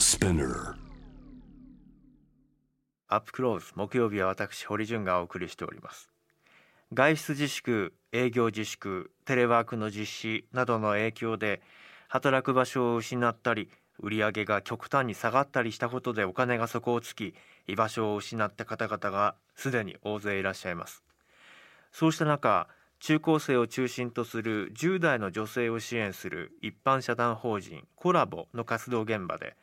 Spinner. アップクローズ木曜日は私堀潤がお送りしております。外出自粛営業自粛テレワークの実施などの影響で働く場所を失ったり売上が極端に下がったりしたことでお金が底をつき居場所を失った方々がすでに大勢いらっしゃいます。そうした中中高生を中心とする10代の女性を支援する一般社団法人コラボの活動現場で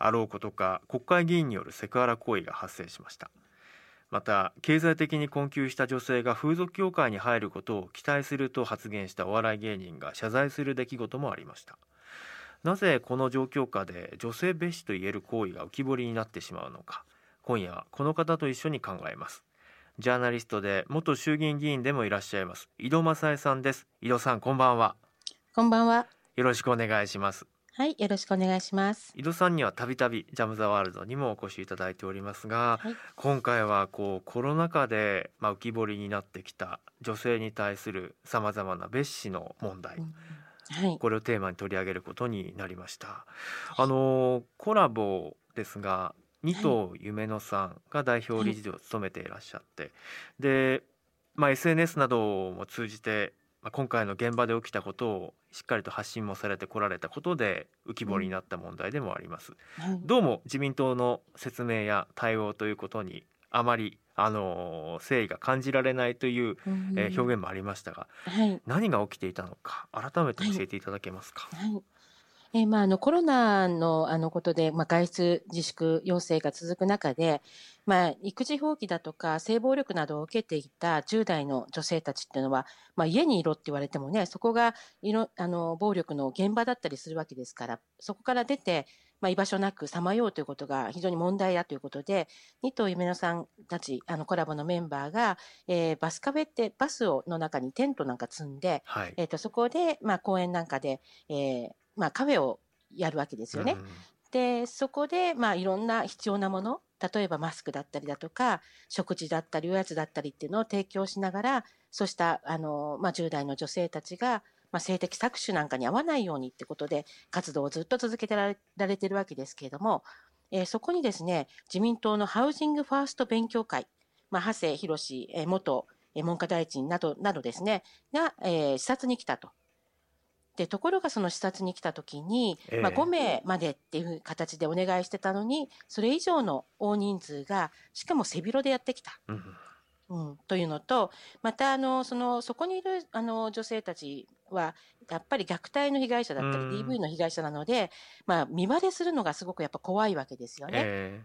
あろうことか国会議員によるセクハラ行為が発生しました。また経済的に困窮した女性が風俗協会に入ることを期待すると発言したお笑い芸人が謝罪する出来事もありました。なぜこの状況下で女性蔑視といえる行為が浮き彫りになってしまうのか今夜はこの方と一緒に考えます。ジャーナリストで元衆議院議員でもいらっしゃいます井戸正恵さんです。井戸さんこんばんは。こんばんは。よろしくお願いしますはい、よろしくお願いします。井戸さんにはたびたびジャムザワールドにもお越しいただいておりますが、はい。今回はこうコロナ禍でまあ浮き彫りになってきた女性に対するさまざまな蔑視の問題、うんはい、これをテーマに取り上げることになりました。あのコラボですが二藤夢乃さんが代表理事を務めていらっしゃって、で、まあ、SNS なども通じて、まあ、今回の現場で起きたことをしっかりと発信もされてこられたことで浮き彫りになった問題でもあります。はい、どうも自民党の説明や対応ということにあまりあの誠意が感じられないという、うんえー表現もありましたがはい、何が起きていたのか改めて教えていただけますか？はい。えーまあ、あのコロナのあのことで、まあ、外出自粛要請が続く中で、まあ、育児放棄だとか性暴力などを受けていた10代の女性たちっていうのは、まあ、家にいろって言われてもねそこがいろあの暴力の現場だったりするわけですからそこから出て、まあ、居場所なくさまようということが非常に問題だということで二藤夢乃さんたちあのコラボのメンバーが、えーバスカベってバスをの中にテントなんか積んで、はい。えー、とそこで、まあ、公園なんかで、えーまあ、カフェをやるわけですよね。うんでそこで、まあ、いろんな必要なもの例えばマスクだったりだとか食事だったりおやつだったりっていうのを提供しながらそうしたあの、まあ、10代の女性たちが、まあ、性的搾取なんかに合わないようにってことで活動をずっと続けてられられてるわけですけれども、えーそこにですね自民党のハウジングファースト勉強会、まあ、長谷博えー元えー文科大臣などなどですねが、えー視察に来たと。でところがその視察に来た時に、ええまあ、5名までっていう形でお願いしてたのにそれ以上の大人数がしかも背広でやってきた。うんうん、というのとまたあのそのそこにいるあの女性たちはやっぱり虐待の被害者だったりうん DV の被害者なので、まあ、見バレするのがすごくやっぱ怖いわけですよね。え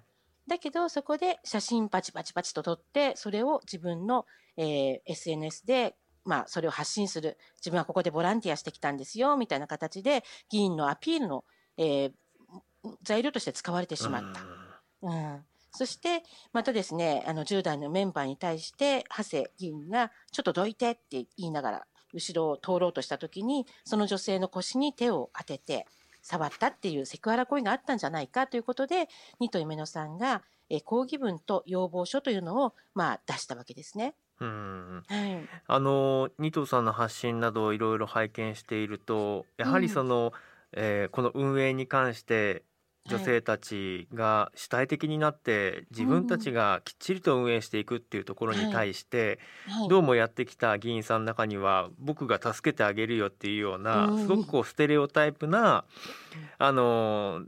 だけどそこで写真パチパチパチと撮ってそれを自分の、えー SNS で、まあ、それを発信する自分はここでボランティアしてきたんですよみたいな形で議員のアピールの、えー材料として使われてーしまった。うん、そしてまたですねあの10代のメンバーに対して長谷議員がちょっとどいてって言いながら後ろを通ろうとした時にその女性の腰に手を当てて触ったっていうセクハラ行為があったんじゃないかということで二戸夢乃さんが、えー抗議文と要望書というのを、まあ、出したわけですね。うん。はい、あの二藤さんの発信などをいろいろ拝見しているとやはりその、えーこの運営に関して女性たちが主体的になって自分たちがきっちりと運営していくっていうところに対してはい、どうもやってきた議員さんの中には僕が助けてあげるよっていうようなうん。すごくこうステレオタイプなあの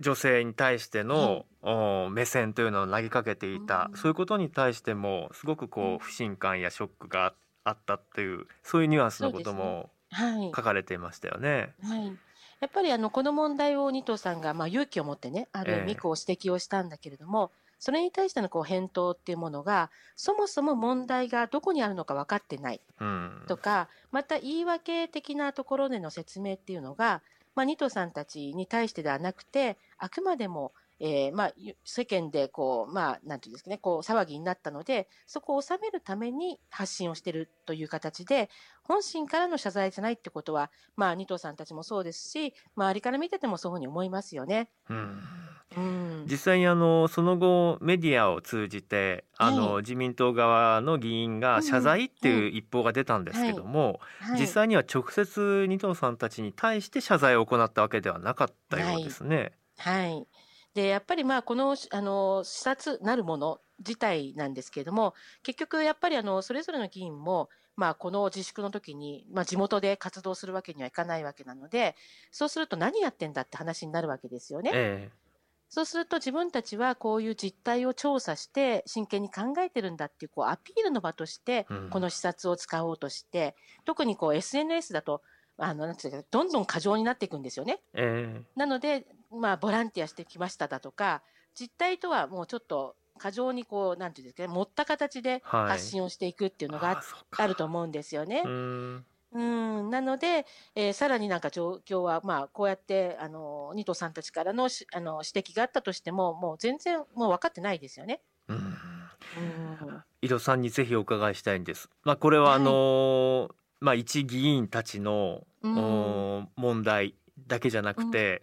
女性に対してのお目線というのを投げかけていた。うん。そういうことに対してもすごくこう不信感やショックがあったっていうそういうニュアンスのこともはい。書かれていましたよね。はい、やっぱりあのこの問題を二藤さんがまあ勇気を持ってねある意ええ。味こう指摘をしたんだけれども、それに対してのこう返答っていうものがそもそも問題がどこにあるのか分かってないうん。とかまた言い訳的なところでの説明っていうのが、まあ、二藤さんたちに対してではなくてあくまでも、えーまあ、ゆ世間でこう、まあ、なんていうんですかねこう騒ぎになったのでそこを収めるために発信をしているという形で本心からの謝罪じゃないってことは、まあ、二藤さんたちもそうですし周りから見ててもそういうふうに思いますよね。うん。うん、実際にあのその後メディアを通じてあの、はい自民党側の議員が謝罪っていう一報が出たんですけども、はい。実際には直接二藤さんたちに対して謝罪を行ったわけではなかったようですね。はい。でやっぱりまあこのあの視察なるもの自体なんですけれども結局やっぱりあのそれぞれの議員もまあ、この自粛の時に、まあ、地元で活動するわけにはいかないわけなのでそうすると何やってんだって話になるわけですよね。えそうすると自分たちはこういう実態を調査して真剣に考えてるんだっていうこうアピールの場としてうんこの視察を使おうとして、特にこう SNS だとあのなんていうかどんどん過剰になっていくんですよね。ええなので、まあ、ボランティアしてきましただとか実態とはもうちょっと過剰にこうなんていうんですかね持った形ではい。発信をしていくっていうのがあ,、ると思うんですよね。う。ん。うん、なので、えーさらになんか状況は、まあ、こうやって、あの、ニトさんたちからのしあの指摘があったとしても、もう全然もう分かってないですよね。うん。うん、井戸さんにぜひお伺いしたいんです。まあこれはあのーまあ一議員たちの、うん。問題だけじゃなくて、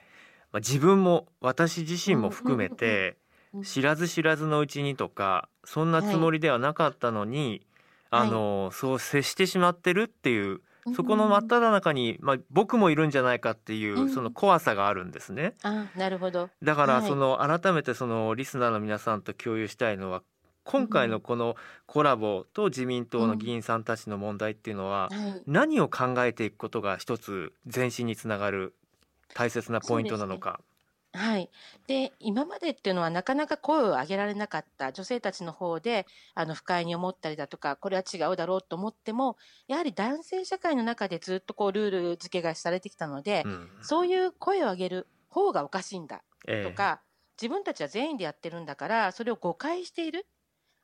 まあ自分も私自身も含めて、うん。知らず知らずのうちにとかそんなつもりではなかったのに、はい。あのーそう接してしまってるっていうそこの真っ只中に、まあ、僕もいるんじゃないかっていう、うん。その怖さがあるんですね。あなるほど。だからはい。その改めてそのリスナーの皆さんと共有したいのは今回のこのコラボと自民党の議員さんたちの問題っていうのははい、何を考えていくことが一つ前進につながる大切なポイントなのか。はい、で今までっていうのはなかなか声を上げられなかった女性たちの方であの不快に思ったりだとかこれは違うだろうと思ってもやはり男性社会の中でずっとこうルール付けがされてきたので、うん。そういう声を上げる方がおかしいんだええ。とか、自分たちは全員でやってるんだからそれを誤解している。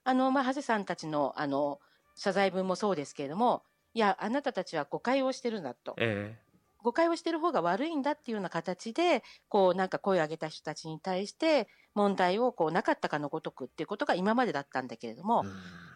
あの、まあ、長谷さんたちのあの謝罪文もそうですけれどもいやあなたたちは誤解をしてるんだと。え誤解をしてる方が悪いんだっていうような形でこうなんか声を上げた人たちに対して問題をこうなかったかのごとくっていうことが今までだったんだけれども、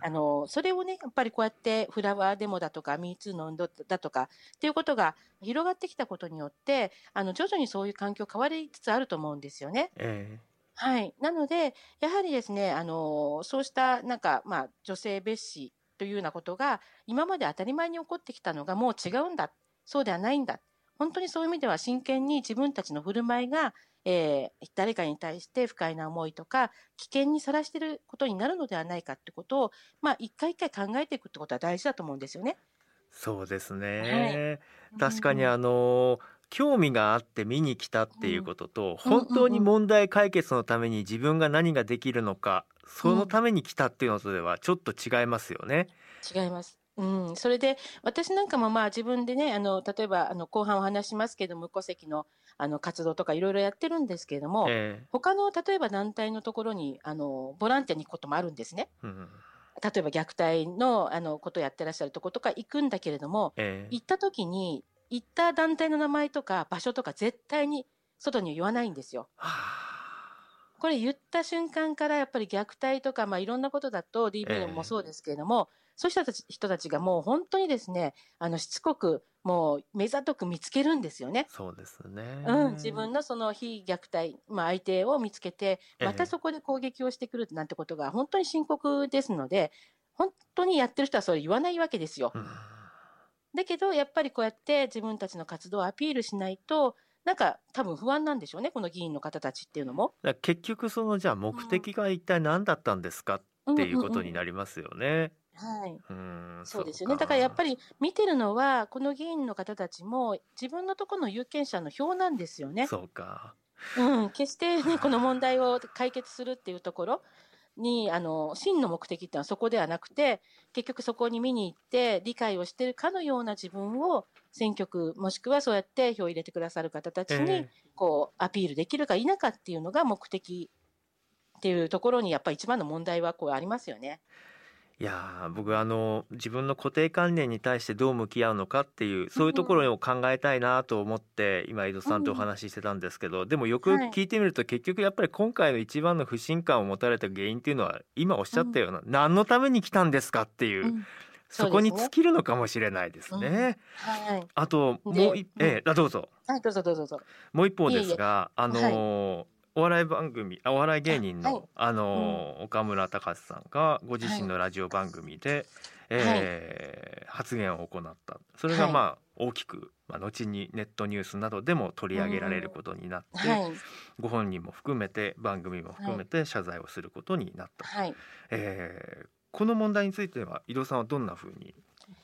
あのそれをねやっぱりこうやってフラワーデモだとか MeToo の運動だとかっていうことが広がってきたことによってあの徐々にそういう環境変わりつつあると思うんですよね。え。はい、なので、やはりですね、あのそうしたなんか、まあ、女性蔑視というようなことが、今まで当たり前に起こってきたのがもう違うんだ、そうではないんだ、本当にそういう意味では真剣に自分たちの振る舞いが、えー誰かに対して不快な思いとか、危険にさらしていることになるのではないかってことを、まあ、一回一回考えていくってことは大事だと思うんですよね。そうですね、はい確かにうんあの興味があって見に来たっていうことと、うん本当に問題解決のために自分が何ができるのか、そのために来たっていうのとではちょっと違いますよね。違います。うん、それで私なんかもまあ自分でねあの例えばあの後半お話しますけど無戸籍のあの活動とかいろいろやってるんですけれども、え他の例えば団体のところにあのボランティアに行くこともあるんですね。えうん例えば虐待のあのことをやってらっしゃるところとか行くんだけれども、ええ。行った時に行った団体の名前とか場所とか絶対に外には言わないんですよ。はこれ言った瞬間からやっぱり虐待とか、まあ、いろんなことだとえ DV えもそうですけれども、そうした人たちがもう本当にですねあのしつこくもう目ざとく見つけるんですよね。そうですね。うん、自分のその非虐待、まあ、相手を見つけて、ええまたそこで攻撃をしてくるなんてことが本当に深刻ですので、本当にやってる人はそれ言わないわけですよ。うんだけど、やっぱりこうやって自分たちの活動をアピールしないと、なんか多分不安なんでしょうね、この議員の方たちっていうのも。結局そのじゃあ目的が一体何だったんですかっていうことになりますよね。はい。うんそうですよね。だからやっぱりり見てるのは、この議員の方たちも自分のところの有権者の票なんですよね。そうか。うん、決してね、この問題を解決するっていうところに、あの、真の目的っていうのはそこではなくて、結局そこに見に行って理解をしてるかのような自分を選挙区、もしくはそうやって票を入れてくださる方たちに、えこう、アピールできるか否かっていうのが目的っていうところに、やっぱり一番の問題はこうありますよね。いやー僕あの自分の固定観念に対してどう向き合うのかっていうそういうところを考えたいなと思って今井戸さんとお話ししてたんですけど、でもよく聞いてみると結局やっぱり今回の一番の不信感を持たれた原因っていうのは今おっしゃったような、何のために来たんですかっていう、うん。そこに尽きるのかもしれないですね。はい。あとでもういえどうぞ。はい、どうぞどうぞどうぞ。もう一方ですがあのお笑い番組あお笑い芸人の、はい。あのー岡村隆史さんがご自身のラジオ番組で、えー発言を行った。それがはい。まあ大きく、まあ、後にネットニュースなどでも取り上げられることになって、はい。ご本人も含めて番組も含めて謝罪をすることになった、はい。えーこの問題については井戸さんはどんなふうに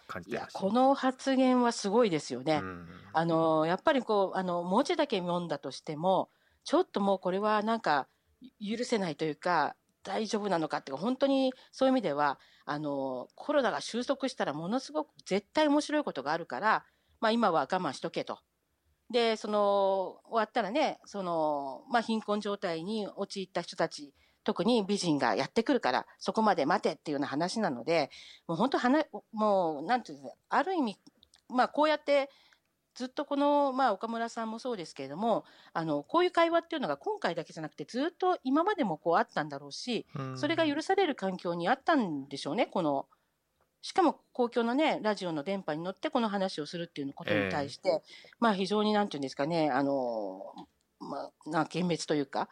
感じいやこの発言はすごいですよね。うん。あのやっぱりこうあの文字だけ読んだとしてもちょっともうこれはなんか許せないというか大丈夫なのかっていうか本当にそういう意味ではあのコロナが収束したらものすごく絶対面白いことがあるから、まあ、今は我慢しとけと。でその終わったらねその、まあ、貧困状態に陥った人たち特に美人がやってくるからそこまで待てっていうような話なのでもう本当はなもうなんていうんですかある意味まあこうやってずっとこの、まあ、岡村さんもそうですけれどもあのこういう会話っていうのが今回だけじゃなくてずっと今までもこうあったんだろうしうん。それが許される環境にあったんでしょうねこのしかも公共のねラジオの電波に乗ってこの話をするっていうことに対して、まあ非常になんていうんですかねあの、まあ、な幻滅というか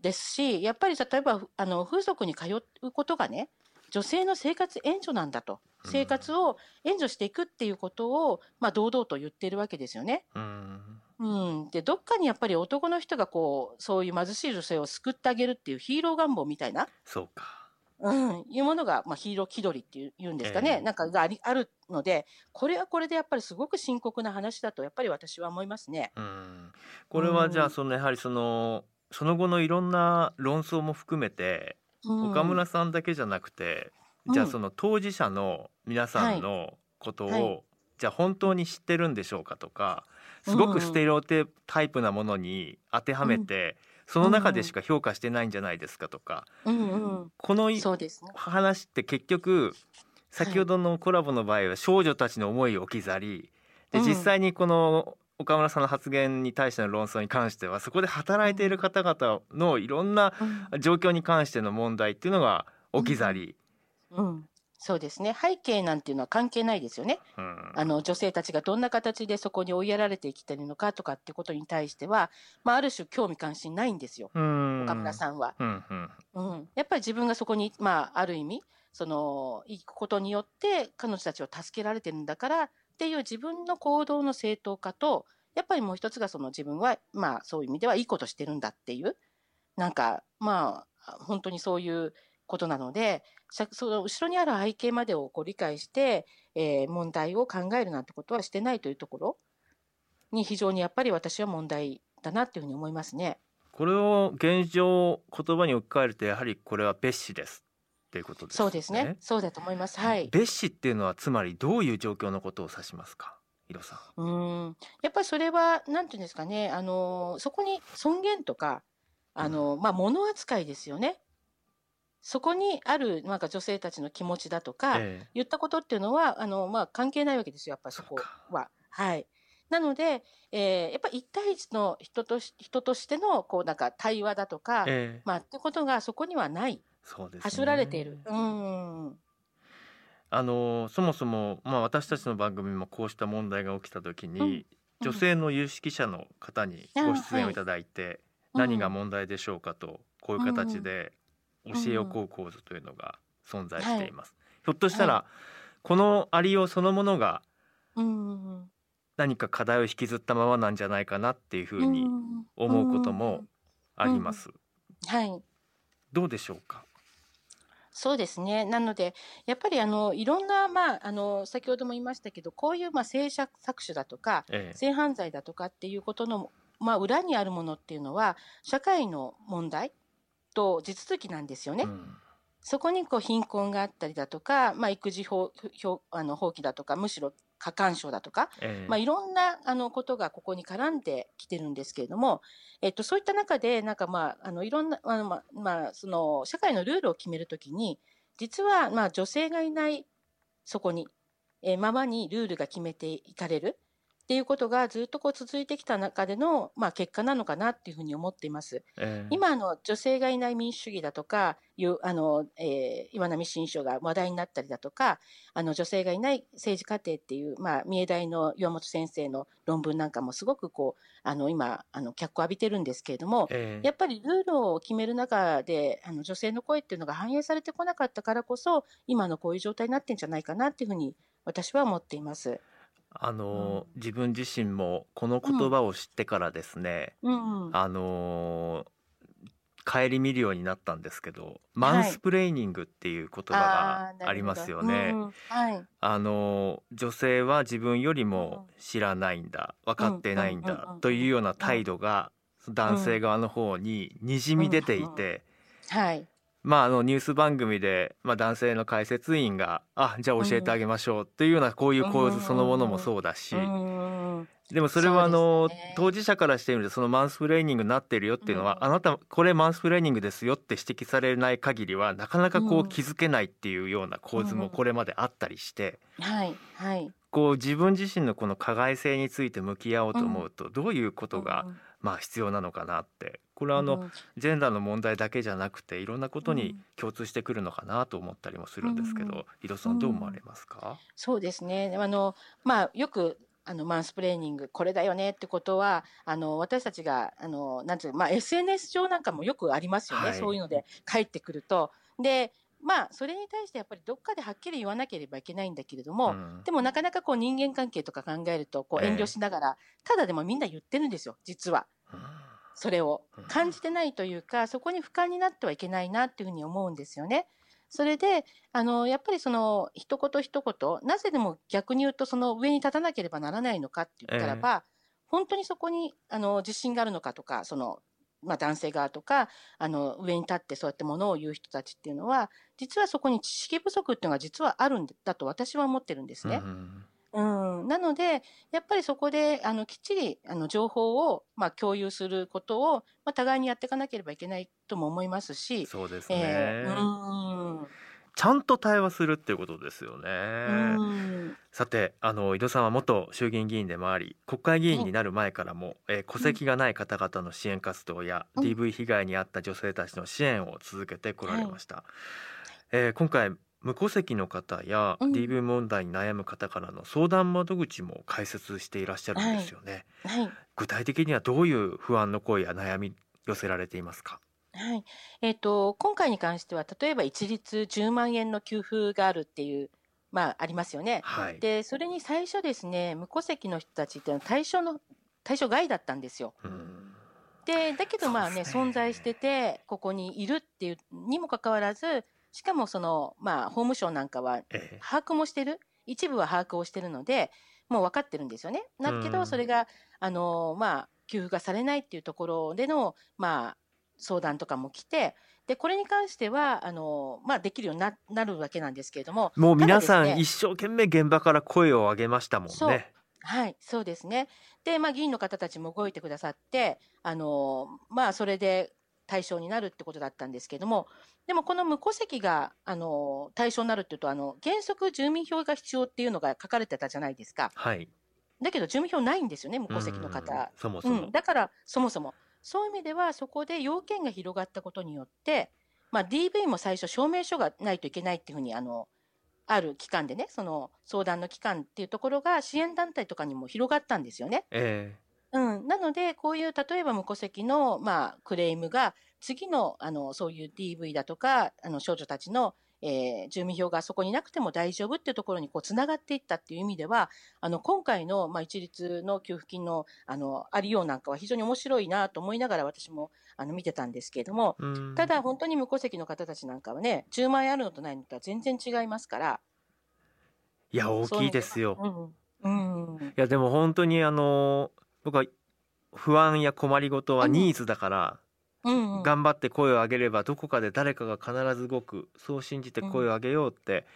ですしやっぱり例えばあの風俗に通うことがね女性の生活援助なんだと。うん。生活を援助していくっていうことを、まあ、堂々と言ってるわけですよね。うん。うん、でどっかにやっぱり男の人がこうそういう貧しい女性を救ってあげるっていうヒーロー願望みたいな、そうか。うん、いうものが、まあ、ヒーロー気取りっていう言うんですかね、ええなんかがありあるのでこれはこれでやっぱりすごく深刻な話だとやっぱり私は思いますね。うん。これはじゃうん。あそのやはりそのその後のいろんな論争も含めてうん。岡村さんだけじゃなくて、じゃあその当事者の皆さんのことを、はい。じゃあ本当に知ってるんでしょうかとかすごくステレオタイプなものに当てはめて、その中でしか評価してないんじゃないですかとかうんこのね。話って結局先ほどのコラボの場合は少女たちの思いを置き去りでうん。実際にこの岡村さんの発言に対しての論争に関してはそこで働いている方々のいろんなうん。状況に関しての問題っていうのが置き去り、うん、そうですね。背景なんていうのは関係ないですよね。うん。あの女性たちがどんな形でそこに追いやられてきてるのかとかってことに対しては、まあ、ある種興味関心ないんですよ、うん。岡村さんは。うんうん。うん、やっぱり自分がそこに、まあ、ある意味その行くことによって彼女たちを助けられてるんだからっていう自分の行動の正当化とやっぱりもう一つがその自分は、まあ、そういう意味ではいいことしてるんだっていうなんかまあ本当にそういうことなのでその後ろにある背景までをこう理解して、えー問題を考えるなんてことはしてないというところに非常にやっぱり私は問題だなっていうふうに思いますね。これを現状言葉に置き換えるとやはりこれは蔑視ですっていうことですそうですね。そうだと思います。はい。蔑視っていうのはつまりどういう状況のことを指しますか？ヒロさんうーんやっぱりそれは、なんていうんですかね、あのそこに尊厳とか、あのまあ、物扱いですよね。そこにあるなんか女性たちの気持ちだとか、ええ言ったことっていうのは、あのまあ、関係ないわけですよ、やっぱりそこは。はい。なので、えーやっぱり一対一の人とし人としてのこうなんか対話だとか、ええまあ、ってことがそこにはない、そうですねはしょられている。うん。あのそもそも、まあ、私たちの番組もこうした問題が起きた時に、うん女性の有識者の方にご出演をいただいて、何が問題でしょうかとこういう形で教えを請う構図というのが存在しています。ひょっとしたら、はこのありようそのものがうん。何か課題を引きずったままなんじゃないかなっていうふうに思うこともあります。はい。どうでしょうか？そうですね。なので、やっぱりあのいろんな、まあ、あの先ほども言いましたけど、こういう、まあ、性搾取だとか、ええ性犯罪だとかっていうことの、まあ、裏にあるものっていうのは、社会の問題と地続きなんですよね。うんそこにこう貧困があったりだとか、まあ、育児放放あの放棄だとか、むしろ過干渉だとか、ええ。まあ、いろんなあのことがここに絡んできてるんですけれども、えっと、そういった中で、なんかまあ、あのいろんな、あのまあまあ、その社会のルールを決めるときに、実はまあ女性がいないそこに、えーままにルールが決めていかれるっっていうことがずっとこう続いてきた中での、まあ、結果なのかなっていうふうに思っています。ええ今あの女性がいない民主主義だとかいうあの、えー岩波新書が話題になったりだとかあの女性がいない政治過程っていう、まあ、三重大の岩本先生の論文なんかもすごくこうあの今あの脚光を浴びてるんですけれどもええやっぱりルールを決める中であの女性の声っていうのが反映されてこなかったからこそ今のこういう状態になってんじゃないかなっていうふうに私は思っています。あの自分自身もこの言葉を知ってからですね、うん、あの顧みるようになったんですけどマンスプレーニングっていう言葉がありますよね。うんはい、あの女性は自分よりも知らないんだ分かってないんうんうんうんうんだというような態度が男性側の方ににじみ出ていて、はい、まああのニュース番組で、まあ、男性の解説員が「あじゃあ教えてあげましょう」っていうようなこういう構図そのものもそうだし、うん。でもそれはあの、ね。当事者からしてみるとそのマンスプレーニングになってるよっていうのは、うん。あなたこれマンスプレーニングですよって指摘されない限りはなかなかこううん。気づけないっていうような構図もこれまであったりして。はい、はい。こう自分自身のこの加害性について向き合おうと思うとどういうことが、うんまあ必要なのかなって。これはあの、うんジェンダーの問題だけじゃなくていろんなことにうん。共通してくるのかなと思ったりもするんですけど、うん井戸さんどう思われますか、そうですね。あの、まあ、よく、あの、マンスプレーニング、これだよねってことは、あの、私たちが、あの、なんていうのまあ、SNS 上なんかもよくありますよね。はい。そういうので帰ってくると。で、まあ、それに対してやっぱりどっかではっきり言わなければいけないんだけれども、うんでもなかなかこう人間関係とか考えると、こうええ遠慮しながら、ただでもみんな言ってるんですよ、実は。それをうん感じてないというか、そこに俯瞰になってはいけないなっていうふうに思うんですよね。それで、あの、やっぱりその、一言一言、なぜでも逆に言うと、その上に立たなければならないのかって言ったらば、本当にそこに、あの、自信があるのかとか、その、まあ男性側とか、あの、上に立ってそうやってものを言う人たちっていうのは、実はそこに知識不足っていうのが実はあるんだと私は思ってるんですね。うん。うん、なので、やっぱりそこで、あの、きっちり、あの、情報を、まあ、共有することを、まあ、互いにやっていかなければいけないとも思いますし、そうですね、えーうん、ちゃんと対話するっていうことですよね、うん、さてあの井戸さんは元衆議院議員でもあり国会議員になる前からも、えー戸籍がない方々の支援活動や、うん。DV 被害に遭った女性たちの支援を続けてこられました、えー今回無戸籍の方やうん。DV 問題に悩む方からの相談窓口も開設していらっしゃるんですよね、はい。具体的にはどういう不安の声や悩み寄せられていますか？はい。えっ、と、今回に関しては、例えば一律10万円の給付があるっていう、まあ、ありますよね。はいで、それに最初ですね、無戸籍の人たちっていうのは対象の、対象外だったんですよ。うんで、だけどまあね、ね存在してて、ここにいるっていうにもかかわらず、しかもその、まあ、法務省なんかはえー把握もしてる、一部は把握をしてるので、もう分かってるんですよね。だけうんど、それが、あの、まあ、給付がされないっていうところでの、まあ、相談とかも来て、で、これに関しては、あの、まあ、できるようにななるわけなんですけれども、もう皆さんね一生懸命現場から声を上げましたもんね。はい、そうですね。で、まあ、議員の方たちも動いてくださって、あの、まあ、それで対象になるってことだったんですけども、でもこの無戸籍が、あの、対象になるっていうと、あの、原則住民票が必要っていうのが書かれてたじゃないですか。はい。だけど住民票ないんですよね、無戸籍のうん方。そもそも。うん、だから、そもそも。そういう意味では、そこで要件が広がったことによって、まあ、DV も最初、証明書がないといけないっていうふうに、あの、ある機関でね、その相談の機関っていうところが支援団体とかにも広がったんですよね。えうん。なので、こういう、例えば無戸籍の、まあ、クレームが、次の、あの、そういう DV だとか、あの、少女たちの、えー住民票がそこになくても大丈夫っていうところにこうつながっていったっていう意味では、あの今回の、まあ、一律の給付金のあのありようなんかは非常に面白いなと思いながら私もあの見てたんですけれども、ただ本当に無戸籍の方たちなんかはね、10万円あるのとないのとは全然違いますから。いや大きいですよ。うん。うん。いやでも本当にあの僕は不安や困りごとはニーズだから、うんうん。頑張って声を上げればどこかで誰かが必ず動く。そう信じて声を上げようって、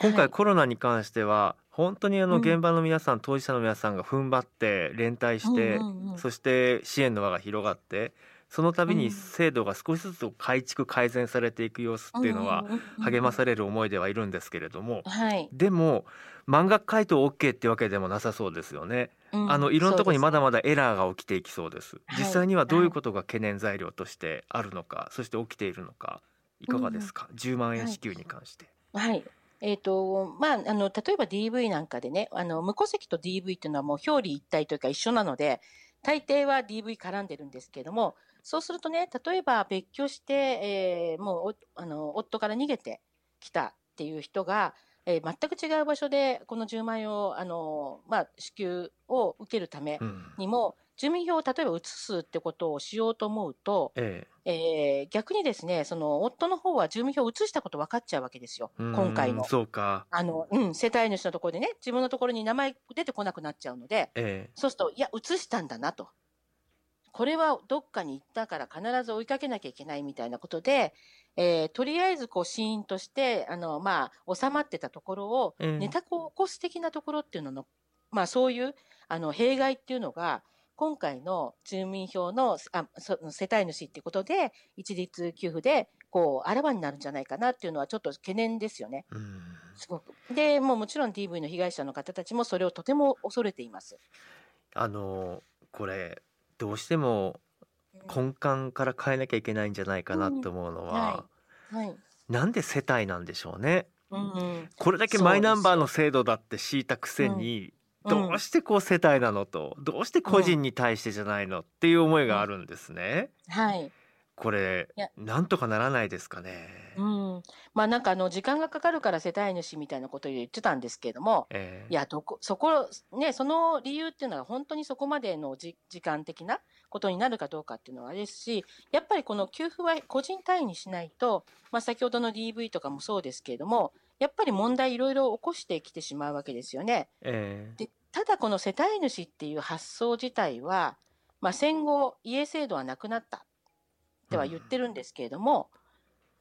今はい。回コロナに関しては本当にあのうん現場の皆さん、当事者の皆さんが踏ん張って連帯して、うんうんうん。そして支援の輪が広がってその度にうん。制度が少しずつ改築改善されていく様子っていうのは励まされる思いではいるんですけれどもはい、でも漫画回答 OK ってわけでもなさそうですよね。うん。あのいろんなところにまだまだエラーが起きていきそうです。はい。実際にはどういうことが懸念材料としてあるのか、そして起きているのかいかがですか？10万円支給に関して。ですはい。えーとまあ、あの例えば DV なんかでねあの無戸籍と DV っていうのはもう表裏一体というか一緒なので大抵は DV 絡んでるんですけれどもそうするとね例えば別居して、えーもうおあの夫から逃げてきたっていう人が、えー全く違う場所でこの10万円をあの、まあ、支給を受けるためうんにも、住民票を例えば移すってことをしようと思うと、ええー逆にですねその夫の方は住民票を移したこと分かっちゃうわけですよ、え、うん今回の。そうか。あのうん、世帯主のところでね、自分のところに名前出てこなくなっちゃうので、えそうすると、いや、移したんだなと。これはどっかに行ったから必ず追いかけなきゃいけないみたいなことで、えーとりあえずこう死因として、あの、まあ、収まってたところを、ネタを起こす的なところっていうのの、まあ、そういう、あの、弊害っていうのが、今回の住民票のあそ世帯主っていうことで、一律給付で、こう、あらわになるんじゃないかなっていうのは、ちょっと懸念ですよね。うんすごく。で、もうもちろん DV の被害者の方たちもそれをとても恐れています。あのこれどうしても根幹から変えなきゃいけないんじゃないかなと思うのは、はい。なんで世帯なんでしょうね。うんうん。これだけマイナンバーの制度だって敷いたくせに、どうしてこう世帯なのと、どうして個人に対してじゃないのっていう思いがあるんですね。はい。これなんとかならないですかね。うん。まあなんかあの、時間がかかるから世帯主みたいなことを言ってたんですけれども、ええいや、どこ、そこ、ね、その理由っていうのは本当にそこまでのじ時間的なことになるかどうかっていうのはあれですし、やっぱりこの給付は個人単位にしないと、まあ先ほどの DV とかもそうですけれども、やっぱり問題いろいろ起こしてきてしまうわけですよね。ええでただこの世帯主っていう発想自体は、まあ、戦後家制度はなくなったっては言ってるんですけれども、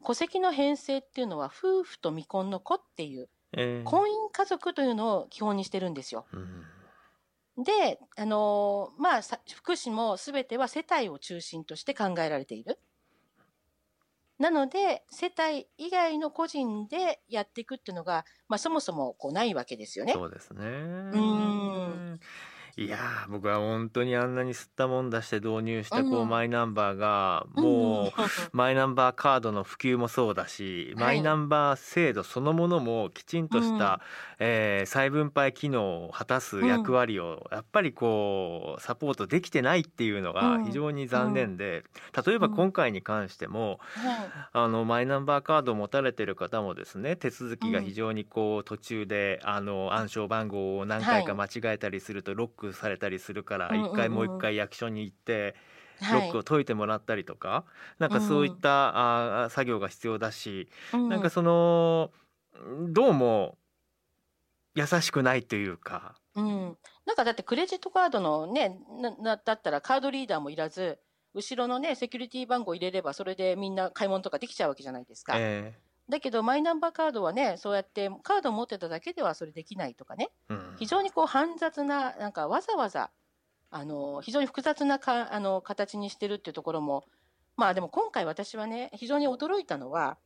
戸籍の編成っていうのは夫婦と未婚の子っていうええ婚姻家族というのを基本にしてるんですよ。うんで、あのーまあさ福祉も全ては世帯を中心として考えられている。なので世帯以外の個人でやっていくっていうのが、まあ、そもそもこうないわけですよね。そうですね。んいやー僕は本当にあんなに吸ったもんだして導入したこう、うんマイナンバーがもう、う んマイナンバーカードの普及もそうだし、はい。マイナンバー制度そのものもきちんとした、えー再分配機能を果たす役割をやっぱりこうサポートできてないっていうのがうん。非常に残念で、例えば今回に関しても、はい。あのマイナンバーカードを持たれてる方もですね手続きが非常にこう途中であの暗証番号を何回か間違えたりするとロックされたりするから一回もう一回役所に行ってロはい。ックを解いてもらったりとかなんかそういったあ作業が必要だしうんなんかそのどうも優しくないというか。うん、なんかだってクレジットカードのねななだったらカードリーダーもいらず後ろのねセキュリティ番号入れればそれでみんな買い物とかできちゃうわけじゃないですか、えだけどマイナンバーカードはねそうやってカードを持ってただけではそれできないとかね。えうん。非常にこう煩雑ななんかわざわざあの非常に複雑なかあの形にしてるっていうところもまあでも今回私はね非常に驚いたのは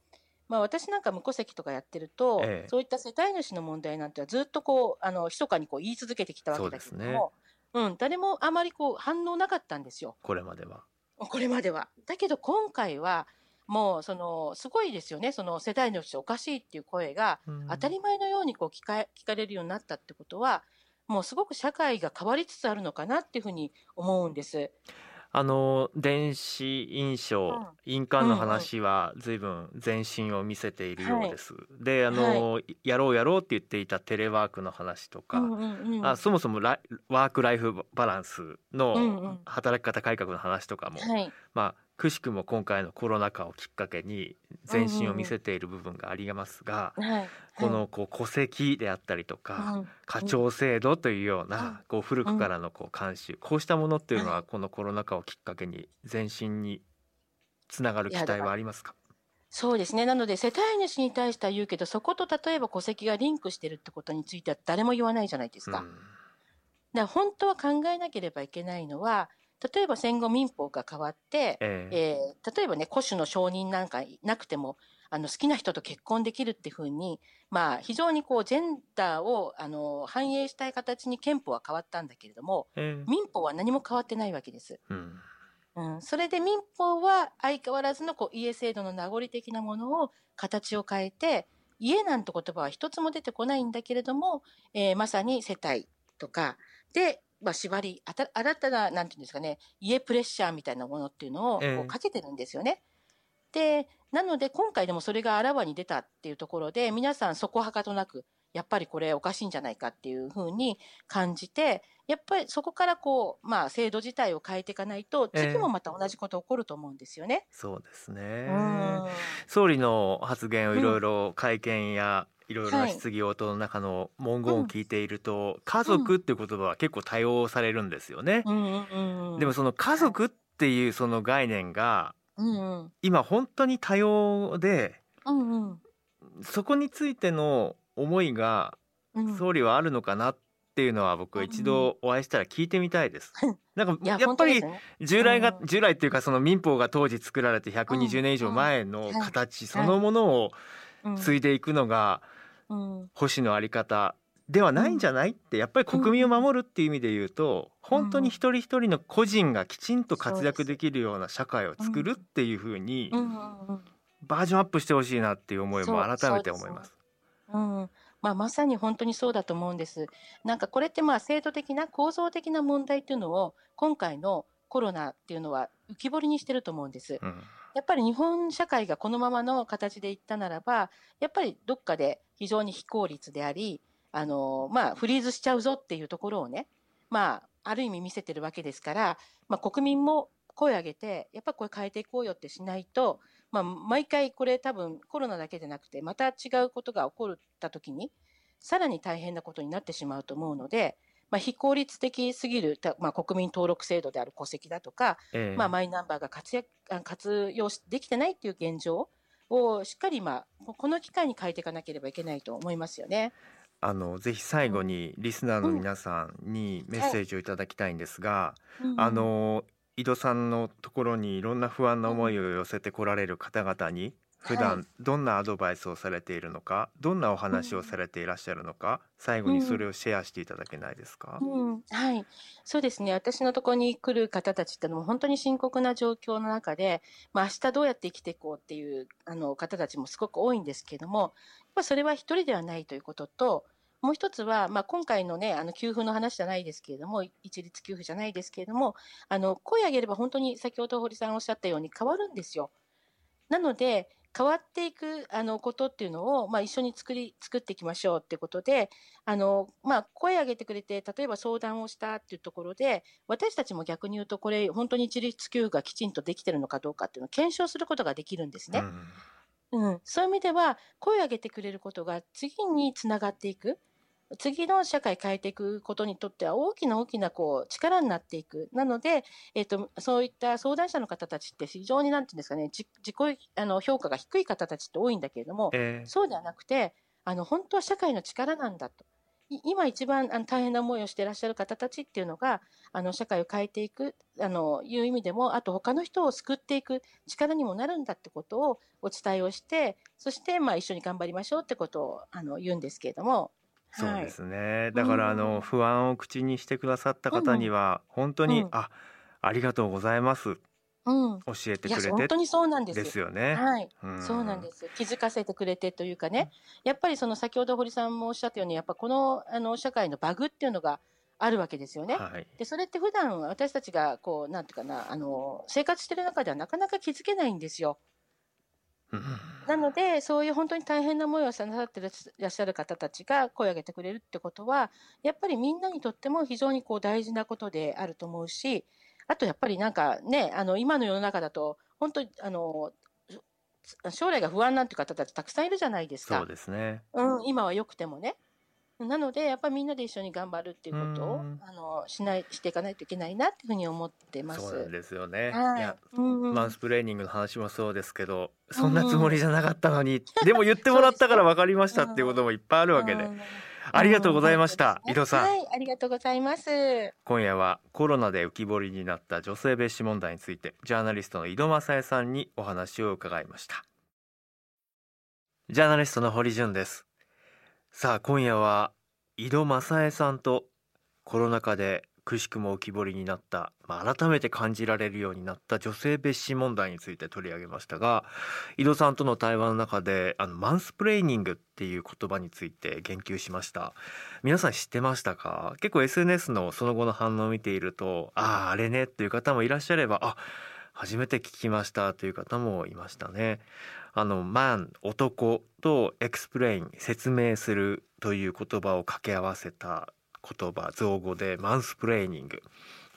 まあ、私なんか無戸籍とかやってると、ええ。そういった世帯主の問題なんてはずっとこうあの密かにこう言い続けてきたわけだけれども、うん、誰もあまりこう反応なかったんですよ、これまでは。これまでは。だけど今回は、もうそのすごいですよね、その世帯主おかしいっていう声がうん。当たり前のようにこう聞か聞かれるようになったってことは、もうすごく社会が変わりつつあるのかなっていうふうに思うんです。あの電子印章、うん。印鑑の話は随分前進を見せているようです。であの、やろうやろうって言っていたテレワークの話とか、うんうんうん。あそもそもライワーク・ライフ・バランスのん。働き方改革の話とかも、はい。まあくしくも今回のコロナ禍をきっかけに前進を見せている部分がありますが、はい、このこう戸籍であったりとか、うん。課長制度というような、うん。こう古くからのこう慣習、こうしたものっていうのははこのコロナ禍をきっかけに前進につながる期待はありますか？そうですね。なので、世帯主に対しては言うけど、そこと例えば戸籍がリンクしてるってことについては誰も言わないじゃないですか。だかうんら本当は考えなければいけないのは、例えば戦後民法が変わって、ええ。えー例えばね、古種の承認なんかなくても、あの好きな人と結婚できるっていうふうに、まあ、非常にこうジェンダーをあの反映したい形に憲法は変わったんだけれども、ええ。民法は何も変わってないわけです。うん。うん、それで民法は相変わらずのこう家制度の名残的なものを形を変えて、家なんて言葉は一つも出てこないんだけれども、えーまさに世帯とかで、まあ、縛り、あた新たな、なんていうんですかね、家プレッシャーみたいなものっていうのをこええうかけてるんですよね。で、なので今回でもそれがあらわに出たっていうところで、皆さんそこはかとなく、やっぱりこれおかしいんじゃないかっていうふうに感じて、やっぱりそこからこう、まあ制度自体を変えていかないと、ええ次もまた同じこと起こると思うんですよね。そうですねうん総理の発言をいろいろ会見やいろいろな質疑応答の中の文言を聞いていると、家族っていう言葉は結構多用されるんですよね、うん。でもその家族っていうその概念がうんうん。今本当に多様でうんうん。そこについての思いがうん。総理はあるのかなっていうのは僕は一度お会いしたら聞いてみたいです。なんかいや、やっぱり。従来がうん。従来っていうかその民法が当時作られて120年以上前の形そのものをうん継いでいくのがうん保守のあり方ではないんじゃない？ってやっぱり国民を守るっていう意味で言うと本当に一人一人の個人がきちんと活躍できるような社会を作るっていうふうにうん。うんうんバージョンアップしてほしいなっていう思いも改めて思います。うん。まあ、まさに本当にそうだと思うんです。なんかこれってまあ制度的な構造的な問題っていうのを今回のコロナっていうのは浮き彫りにしてると思うんです。うんやっぱり日本社会がこのままの形でいったならば、やっぱりどっかで非常に非効率であり、あのまあ、フリーズしちゃうぞっていうところをね、まあ、ある意味見せてるわけですから、まあ、国民も声を上げて、やっぱこれ変えていこうよってしないと、まあ、毎回これ多分コロナだけでなくて、また違うことが起こった時に、さらに大変なことになってしまうと思うので、まあ、非効率的すぎる、たまあ、国民登録制度である戸籍だとか、ええ。まあ、マイナンバーが活躍あ活用しできてないっていう現状をしっかり、まあ、この機会に変えていかなければいけないと思いますよね。あのぜひ最後にリスナーの皆さんにメッセージをいただきたいんですが、あの井戸さんのところにいろんな不安な思いを寄せてこられる方々に普は段どんなアドバイスをされているのか、どんなお話をされていらっしゃるのか、最後にそれをシェアしていただけないですか？うん、はい。そうですね。私のところに来る方たちってのも本当に深刻な状況の中で、まあ明日どうやって生きていこうっていうあの方たちもすごく多いんですけれども、やそれは一人ではないということと、もう一つは、まあ、今回のね、あの給付の話じゃないですけれども、一律給付じゃないですけれども、あの声上げれば本当に先ほど堀さんおっしゃったように変わるんですよ。なので、変わっていくあのことっていうのを、まあ、一緒に作り作っていきましょうってことで、あのまあ、声上げてくれて、例えば相談をしたっていうところで、私たちも逆に言うと、これ、本当に一律給付がきちんとできてるのかどうかっていうのを検証することができるんですね。うん、そういう意味では、声を上げてくれることが次につながっていく。次の社会変えていくことにとっては大きな大きなこう力になっていく。なので、えっ、と、そういった相談者の方たちって非常になんていうんですかね、じ自己あの評価が低い方たちって多いんだけれども、ええそうではなくて、あの、本当は社会の力なんだと。い今一番あの大変な思いをしていらっしゃる方たちっていうのが、あの、社会を変えていく、あの、いう意味でも、あと他の人を救っていく力にもなるんだってことをお伝えをして、そして、まあ一緒に頑張りましょうってことを、あの、言うんですけれども。そうはいですね。だからあうんの不安を口にしてくださった方には本当に、うんあありがとうございますうん。教えてくれて本当にそうなんです。ですよね。はい。うんそうなんです。気づかせてくれてというかね、やっぱりその先ほど堀さんもおっしゃったように、やっぱこのあの社会のバグっていうのがあるわけですよね。はい。で、それって普段私たちがこう、なんていうかな、あの、生活してる中ではなかなか気づけないんですよ。うんなので、そういう本当に大変な思いをなさってらっしゃる方たちが声を上げてくれるってことは、やっぱりみんなにとっても非常にこう大事なことであると思うし、あとやっぱりなんかね、あの、今の世の中だと、本当に、あの、将来が不安なんていう方たちたくさんいるじゃないですか。そうですね。うん、今は良くてもね。なので、やっぱりみんなで一緒に頑張るっていうことをうん、あの、しない、していかないといけないなっていうふうに思ってます。そうなんですよね。はい。いや、マンスプレーニングの話もそうですけど、そんなつもりじゃなかったのに、でも言ってもらったから 分かりましたっていうこともいっぱいあるわけで、うん。ありがとうございました、井戸さん、はい、ありがとうございます。今夜はコロナで浮き彫りになった女性蔑視問題についてジャーナリストの井戸正恵さんにお話を伺いました。ジャーナリストの堀潤ですさあ今夜は井戸正恵さんとコロナ禍でくしくも浮き彫りになった、まあ、改めて感じられるようになった女性蔑視問題について取り上げましたが井戸さんとの対話の中であのマンスプレーニングっていう言葉について言及しました。皆さん知ってましたか？結構 SNS のその後の反応を見ているとあああれねっていう方もいらっしゃればあ初めて聞きましたという方もいましたね。あの man 男と explain 説明するという言葉を掛け合わせた言葉造語でマンスプレーニング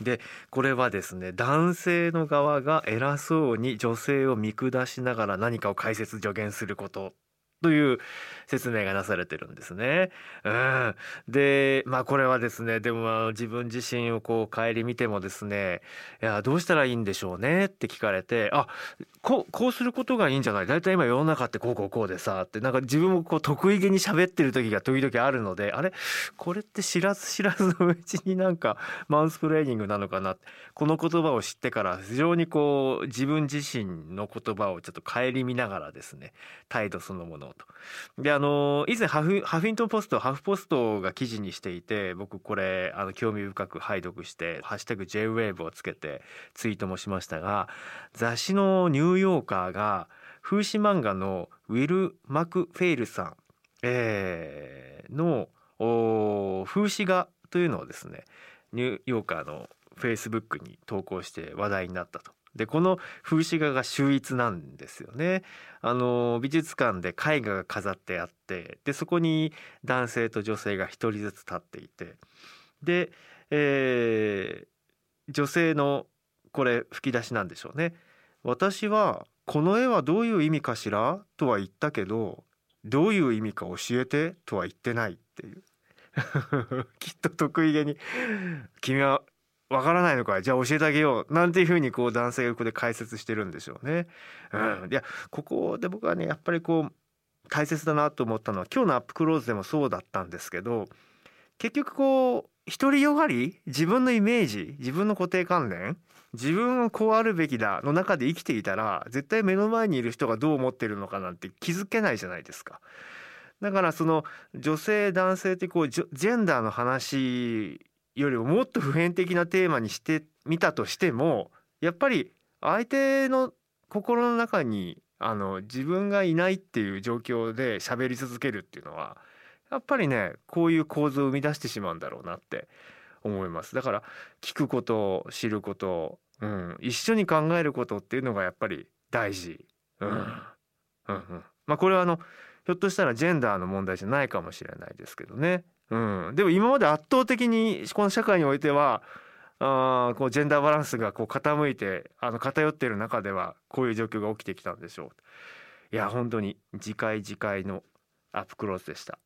でこれはですね男性の側が偉そうに女性を見下しながら何かを解説助言すること。という説明がなされてるんですね。うん、でまあこれはですねでも自分自身をこう顧みてもですねいやどうしたらいいんでしょうね？って聞かれてあこうこうすることがいいんじゃない？大体今世の中ってこうこうこうでさってなんか自分もこう得意げに喋ってる時が時々あるのであれ？これって知らず知らずのうちになんかマウスプレーニングなのかな？この言葉を知ってから非常にこう自分自身の言葉をちょっと顧みながらですね態度そのものをと。であの以前ハフハフィントンポストハフポストが記事にしていて僕これあの興味深く拝読して「ハッシュタグ #JWAVE」をつけてツイートもしましたが雑誌の「ニューヨーカー」が風刺漫画のウィル・マクフェイルさん、えーの風刺画というのをですねニューヨーカーのフェイスブックに投稿して話題になったと。でこの風刺画が秀逸なんですよね。あの美術館で絵画が飾ってあってでそこに男性と女性が一人ずつ立っていてで、えー女性のこれ吹き出しなんでしょうね。私はこの絵はどういう意味かしらとは言ったけどどういう意味か教えてとは言ってないっていう きっと得意げに「君はわからないのかいじゃあ教えてあげよう」なんていうふうにこう男性がここで解説してるんでしょうね。うん、いやここで僕はねやっぱりこう大切だなと思ったのは今日のアップクローズでもそうだったんですけど結局こう独りよがり自分のイメージ自分の固定観念自分はこうあるべきだの中で生きていたら絶対目の前にいる人がどう思ってるのかなんて気づけないじゃないですか。だからその女性男性ってこうジェンダーの話よりももっと普遍的なテーマにしてみたとしてもやっぱり相手の心の中にあの自分がいないっていう状況で喋り続けるっていうのはやっぱりねこういう構図を生み出してしまうんだろうなって思います。だから聞くこと知ること、うん、一緒に考えることっていうのがやっぱり大事、うん。うんうん、まあこれはあのひょっとしたらジェンダーの問題じゃないかもしれないですけどね、うん、でも今まで圧倒的にこの社会においてはあこうジェンダーバランスがこう傾いてあの偏っている中ではこういう状況が起きてきたんでしょう。いや本当に次回次回のアップクローズでした。